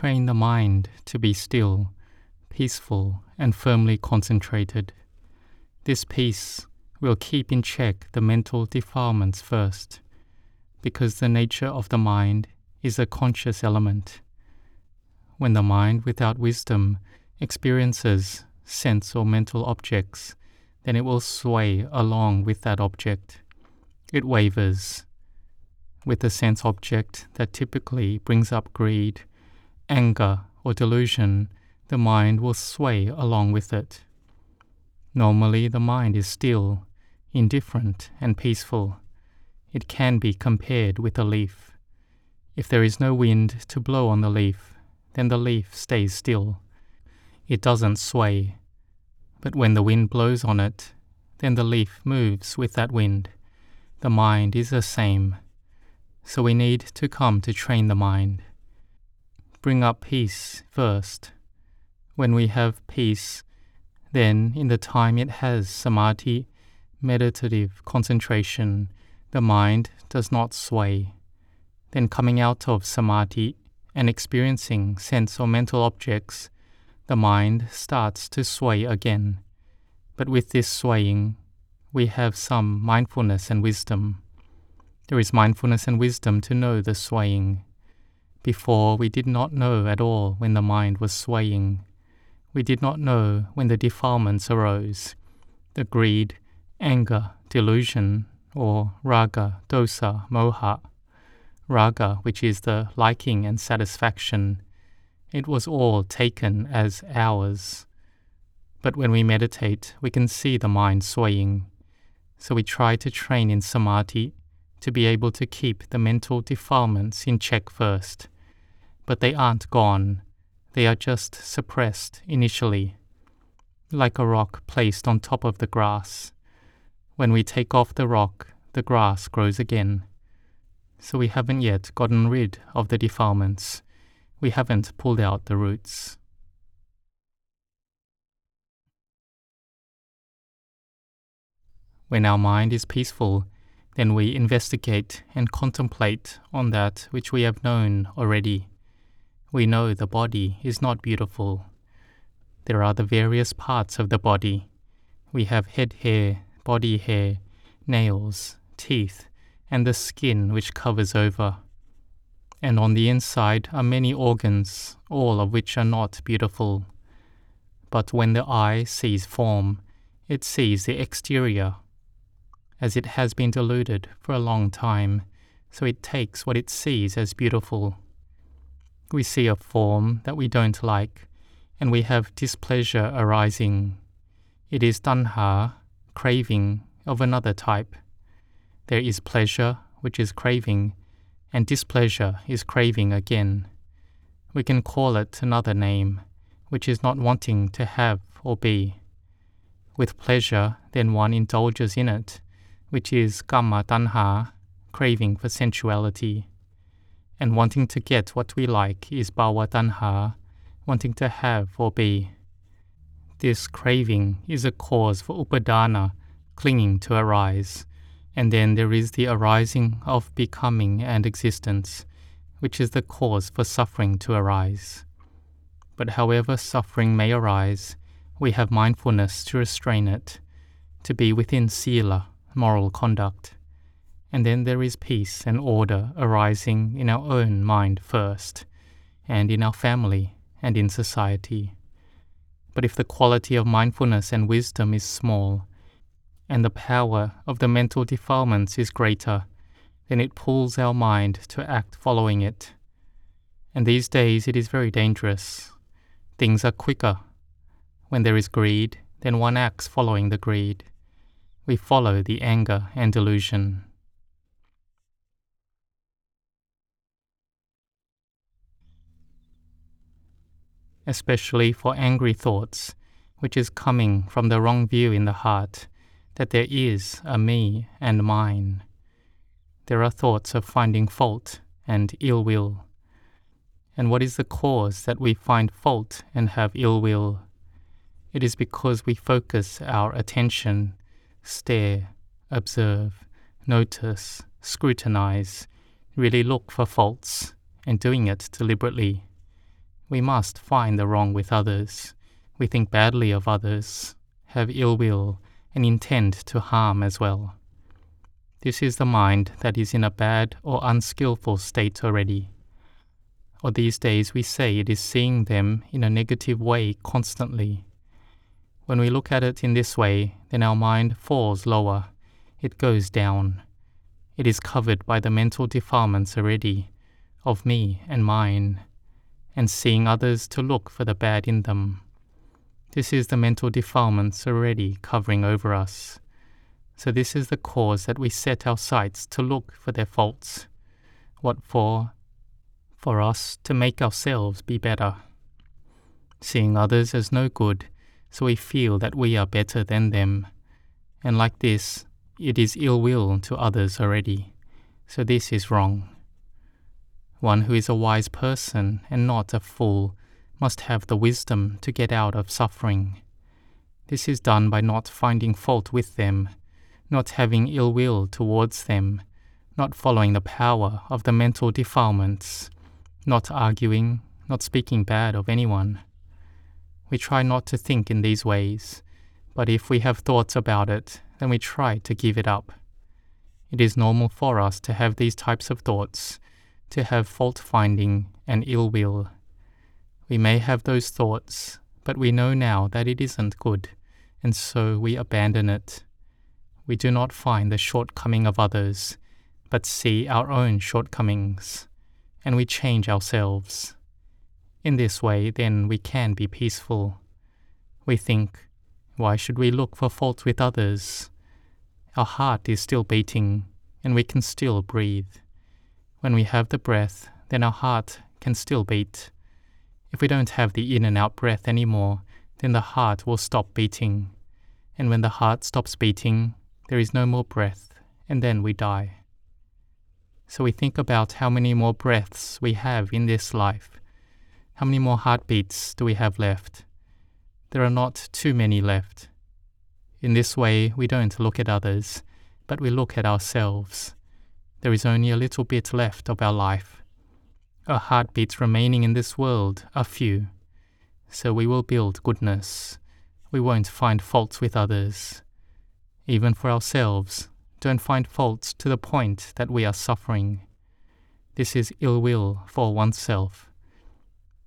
train the mind to be still, peaceful, and firmly concentrated. This peace will keep in check the mental defilements first, because the nature of the mind is a conscious element. When the mind without wisdom experiences sense or mental objects, then it will sway along with that object. It wavers. With the sense object that typically brings up greed, anger, or delusion, the mind will sway along with it. Normally, the mind is still, indifferent, and peaceful. It can be compared with a leaf. If there is no wind to blow on the leaf, then the leaf stays still. It doesn't sway. But when the wind blows on it, then the leaf moves with that wind. The mind is the same. So we need to come to train the mind. Bring up peace first. When we have peace, then in the time it has samadhi, meditative concentration, the mind does not sway. Then coming out of samadhi and experiencing sense or mental objects, the mind starts to sway again. But with this swaying, we have some mindfulness and wisdom. There is mindfulness and wisdom to know the swaying. Before, we did not know at all when the mind was swaying. We did not know when the defilements arose the greed, anger, delusion, or raga, dosa, moha. Raga, which is the liking and satisfaction, it was all taken as ours. But when we meditate, we can see the mind swaying. So we try to train in samadhi to be able to keep the mental defilements in check first. But they aren't gone, they are just suppressed initially, like a rock placed on top of the grass. When we take off the rock, the grass grows again. So we haven't yet gotten rid of the defilements. We haven't pulled out the roots. When our mind is peaceful, then we investigate and contemplate on that which we have known already. We know the body is not beautiful. There are the various parts of the body. We have head hair, body hair, nails, teeth, and the skin which covers over. And on the inside are many organs, all of which are not beautiful. But when the eye sees form, it sees the exterior as it has been deluded for a long time, so it takes what it sees as beautiful. We see a form that we don't like, and we have displeasure arising. It is tanha, craving, of another type. There is pleasure, which is craving, and displeasure is craving again. We can call it another name, which is not wanting to have or be. With pleasure, then one indulges in it which is kama tanha, craving for sensuality. And wanting to get what we like is bhava tanha, wanting to have or be. This craving is a cause for upadana, clinging to arise. And then there is the arising of becoming and existence, which is the cause for suffering to arise. But however suffering may arise, we have mindfulness to restrain it, to be within sila, moral conduct. And then there is peace and order arising in our own mind first, and in our family and in society. But if the quality of mindfulness and wisdom is small, and the power of the mental defilements is greater, then it pulls our mind to act following it. And these days it is very dangerous. Things are quicker. When there is greed, then one acts following the greed we follow the anger and delusion. Especially for angry thoughts, which is coming from the wrong view in the heart that there is a me and mine. There are thoughts of finding fault and ill will. And what is the cause that we find fault and have ill will? It is because we focus our attention stare, observe, notice, scrutinize, really look for faults, and doing it deliberately. we must find the wrong with others. We think badly of others, have ill will, and intend to harm as well. This is the mind that is in a bad or unskillful state already. Or these days we say it is seeing them in a negative way constantly. When we look at it in this way, then our mind falls lower, it goes down. It is covered by the mental defilements already, of me and mine, and seeing others to look for the bad in them. This is the mental defilements already covering over us. So, this is the cause that we set our sights to look for their faults. What for? For us to make ourselves be better. Seeing others as no good, so we feel that we are better than them. And like this, it is ill will to others already. So, this is wrong. One who is a wise person and not a fool must have the wisdom to get out of suffering. This is done by not finding fault with them not having ill will towards them, not following the power of the mental defilements, not arguing, not speaking bad of anyone. We try not to think in these ways, but if we have thoughts about it, then we try to give it up. It is normal for us to have these types of thoughts, to have fault finding and ill will. We may have those thoughts, but we know now that it isn't good, and so we abandon it we do not find the shortcoming of others, but see our own shortcomings, and we change ourselves. In this way, then, we can be peaceful. We think, why should we look for fault with others? Our heart is still beating, and we can still breathe. When we have the breath, then our heart can still beat. If we don't have the in and out breath anymore, then the heart will stop beating. And when the heart stops beating, there is no more breath, and then we die. So we think about how many more breaths we have in this life. How many more heartbeats do we have left? There are not too many left. In this way, we don't look at others, but we look at ourselves. There is only a little bit left of our life. Our heartbeats remaining in this world are few. So we will build goodness. We won't find faults with others even for ourselves, don't find faults to the point that we are suffering. This is ill will for oneself.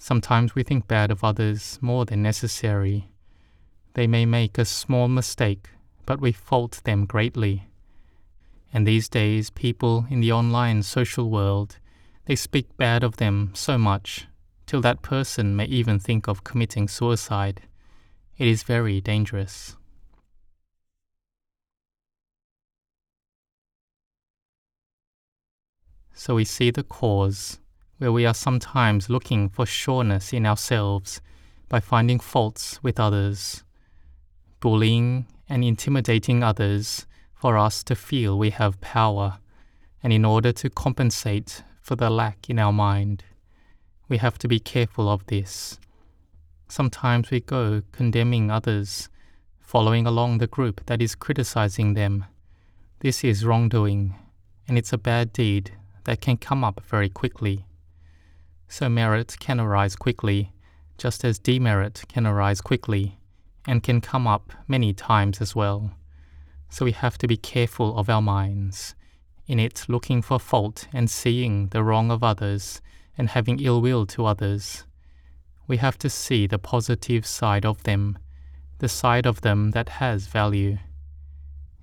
Sometimes we think bad of others more than necessary. They may make a small mistake, but we fault them greatly. And these days, people in the online social world, they speak bad of them so much, till that person may even think of committing suicide. It is very dangerous. So we see the cause, where we are sometimes looking for sureness in ourselves by finding faults with others, bullying and intimidating others for us to feel we have power, and in order to compensate for the lack in our mind. We have to be careful of this. Sometimes we go condemning others, following along the group that is criticizing them. This is wrongdoing, and it's a bad deed that can come up very quickly. So merit can arise quickly, just as demerit can arise quickly, and can come up many times as well. So we have to be careful of our minds, in it looking for fault and seeing the wrong of others and having ill will to others. We have to see the positive side of them, the side of them that has value.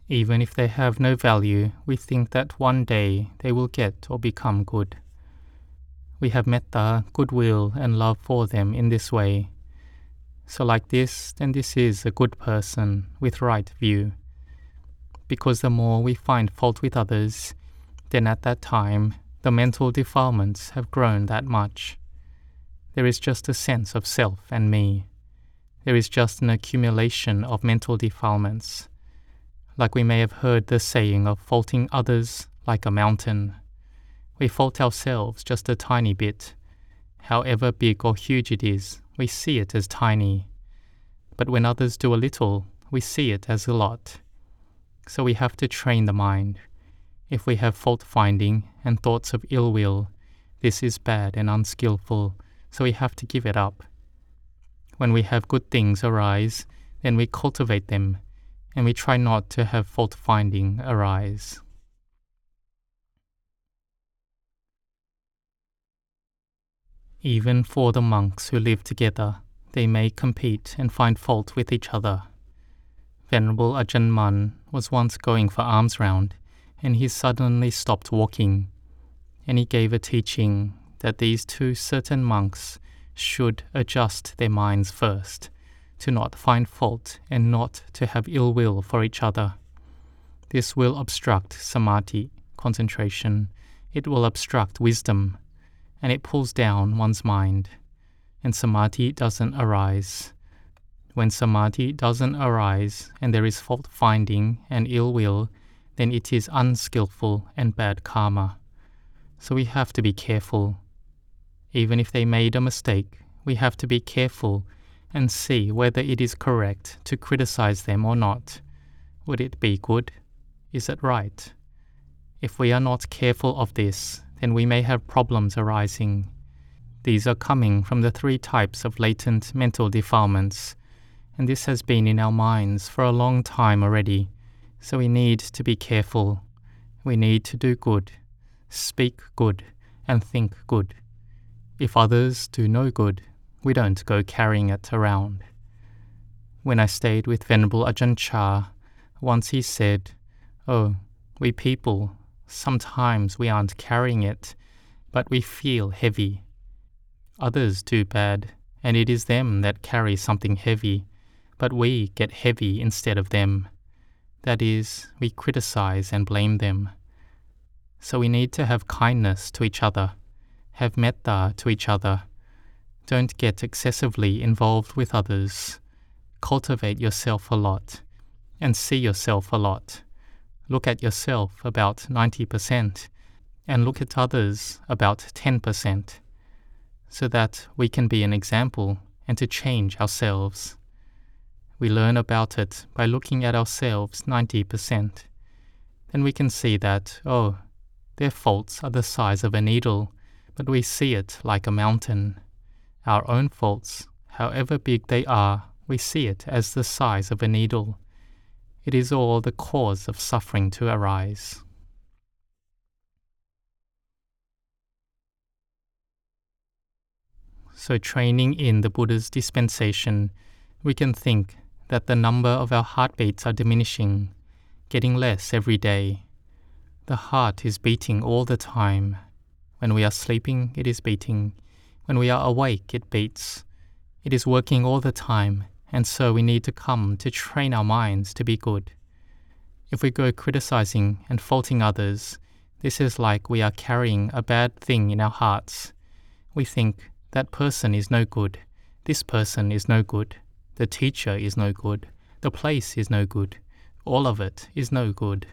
Even if they have no value, we think that one day they will get or become good. We have metta, goodwill, and love for them in this way. So, like this, then this is a good person with right view. Because the more we find fault with others, then at that time the mental defilements have grown that much. There is just a sense of self and me. There is just an accumulation of mental defilements like we may have heard the saying of faulting others like a mountain. We fault ourselves just a tiny bit. However big or huge it is, we see it as tiny. But when others do a little, we see it as a lot. So we have to train the mind. If we have fault finding and thoughts of ill will, this is bad and unskillful, so we have to give it up. When we have good things arise, then we cultivate them, and we try not to have fault finding arise. Even for the monks who live together, they may compete and find fault with each other. Venerable Ajahn Mun was once going for alms round, and he suddenly stopped walking, and he gave a teaching that these two certain monks should adjust their minds first, to not find fault and not to have ill will for each other. This will obstruct samadhi, concentration, it will obstruct wisdom, and it pulls down one's mind, and samadhi doesn't arise. When samadhi doesn't arise and there is fault finding and ill will, then it is unskillful and bad karma. So we have to be careful. Even if they made a mistake, we have to be careful and see whether it is correct to criticize them or not. Would it be good? Is it right? If we are not careful of this, then we may have problems arising. These are coming from the three types of latent mental defilements, and this has been in our minds for a long time already, so we need to be careful. We need to do good, speak good, and think good. If others do no good, we don't go carrying it around. When I stayed with Venerable Ajahn Chah, once he said, Oh, we people Sometimes we aren't carrying it, but we feel heavy. Others do bad, and it is them that carry something heavy, but we get heavy instead of them. That is, we criticize and blame them. So we need to have kindness to each other, have metta to each other. Don't get excessively involved with others. Cultivate yourself a lot, and see yourself a lot. Look at yourself about 90% and look at others about 10% so that we can be an example and to change ourselves. We learn about it by looking at ourselves 90%. Then we can see that, oh, their faults are the size of a needle, but we see it like a mountain. Our own faults, however big they are, we see it as the size of a needle it is all the cause of suffering to arise. So, training in the Buddha's dispensation, we can think that the number of our heartbeats are diminishing, getting less every day. The heart is beating all the time. When we are sleeping, it is beating. When we are awake, it beats. It is working all the time and so we need to come to train our minds to be good. If we go criticizing and faulting others, this is like we are carrying a bad thing in our hearts. We think that person is no good, this person is no good, the teacher is no good, the place is no good, all of it is no good.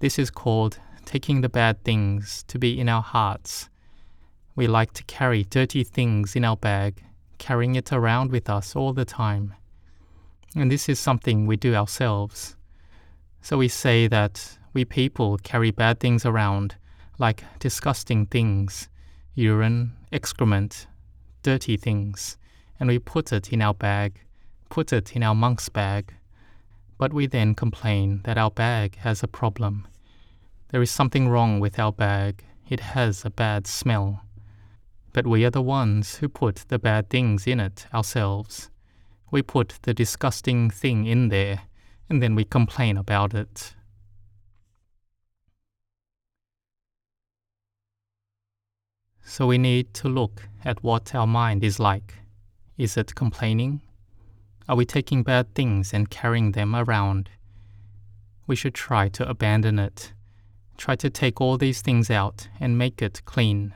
This is called taking the bad things to be in our hearts. We like to carry dirty things in our bag carrying it around with us all the time. And this is something we do ourselves. So we say that we people carry bad things around, like disgusting things, urine, excrement, dirty things, and we put it in our bag, put it in our monk's bag. But we then complain that our bag has a problem. There is something wrong with our bag, it has a bad smell but we are the ones who put the bad things in it ourselves. We put the disgusting thing in there, and then we complain about it. So we need to look at what our mind is like. Is it complaining? Are we taking bad things and carrying them around? We should try to abandon it. Try to take all these things out and make it clean.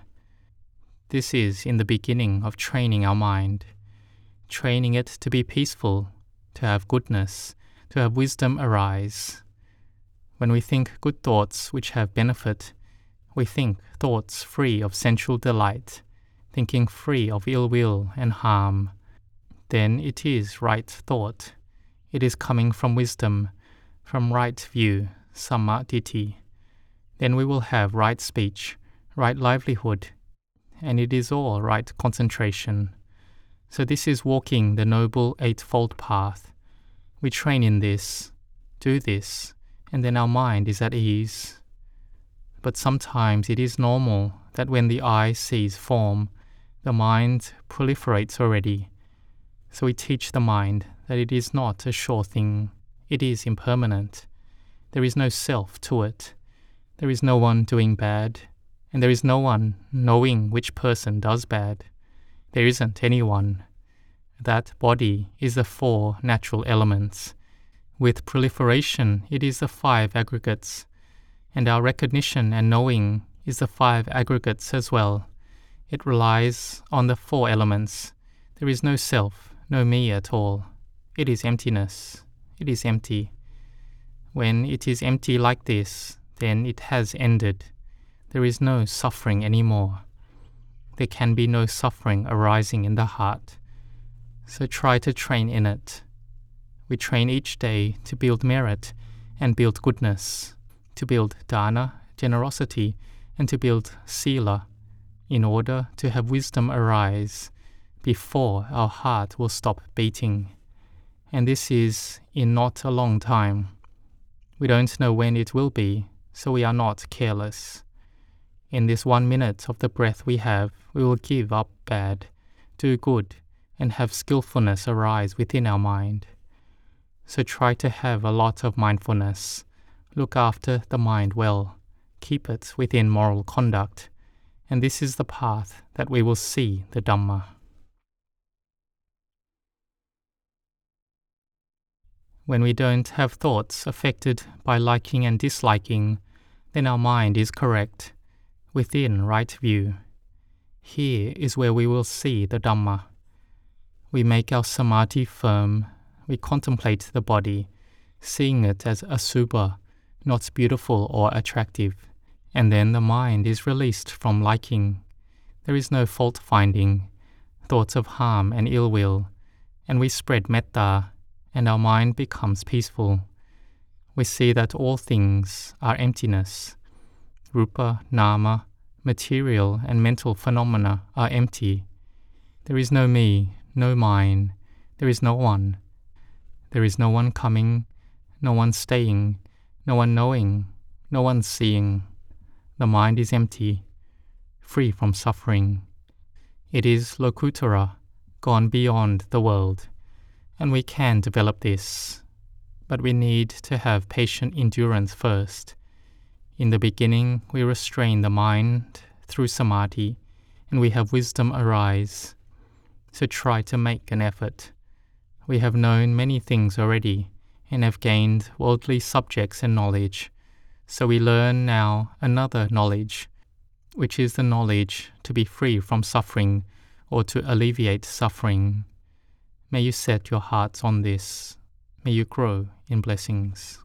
This is in the beginning of training our mind, training it to be peaceful, to have goodness, to have wisdom arise. When we think good thoughts which have benefit, we think thoughts free of sensual delight, thinking free of ill will and harm. Then it is right thought. It is coming from wisdom, from right view, samma ditthi. Then we will have right speech, right livelihood, and it is all right concentration. So, this is walking the Noble Eightfold Path. We train in this, do this, and then our mind is at ease. But sometimes it is normal that when the eye sees form, the mind proliferates already. So we teach the mind that it is not a sure thing, it is impermanent. There is no self to it. There is no one doing bad, and there is no one knowing which person does bad. There isn't anyone. That body is the four natural elements. With proliferation, it is the five aggregates, and our recognition and knowing is the five aggregates as well. It relies on the four elements. There is no self, no me at all. It is emptiness. It is empty. When it is empty like this, then it has ended. There is no suffering anymore. There can be no suffering arising in the heart. So try to train in it. We train each day to build merit and build goodness, to build dana, generosity, and to build sila, in order to have wisdom arise before our heart will stop beating. And this is in not a long time. We don't know when it will be, so we are not careless. In this one minute of the breath we have, we will give up bad, do good, and have skillfulness arise within our mind. So try to have a lot of mindfulness. Look after the mind well. Keep it within moral conduct. And this is the path that we will see the Dhamma. When we don't have thoughts affected by liking and disliking, then our mind is correct, within right view. Here is where we will see the Dhamma. We make our samadhi firm, we contemplate the body, seeing it as asubha, not beautiful or attractive, and then the mind is released from liking. There is no fault finding, thoughts of harm and ill will, and we spread metta, and our mind becomes peaceful. We see that all things are emptiness. Rupa, nama, material, and mental phenomena are empty. There is no me, no mine, there is no one. There is no one coming, no one staying, no one knowing, no one seeing. The mind is empty, free from suffering. It is Lokuttara, gone beyond the world, and we can develop this. But we need to have patient endurance first. In the beginning, we restrain the mind through samadhi, and we have wisdom arise so try to make an effort. We have known many things already and have gained worldly subjects and knowledge, so we learn now another knowledge, which is the knowledge to be free from suffering or to alleviate suffering. May you set your hearts on this. May you grow in blessings.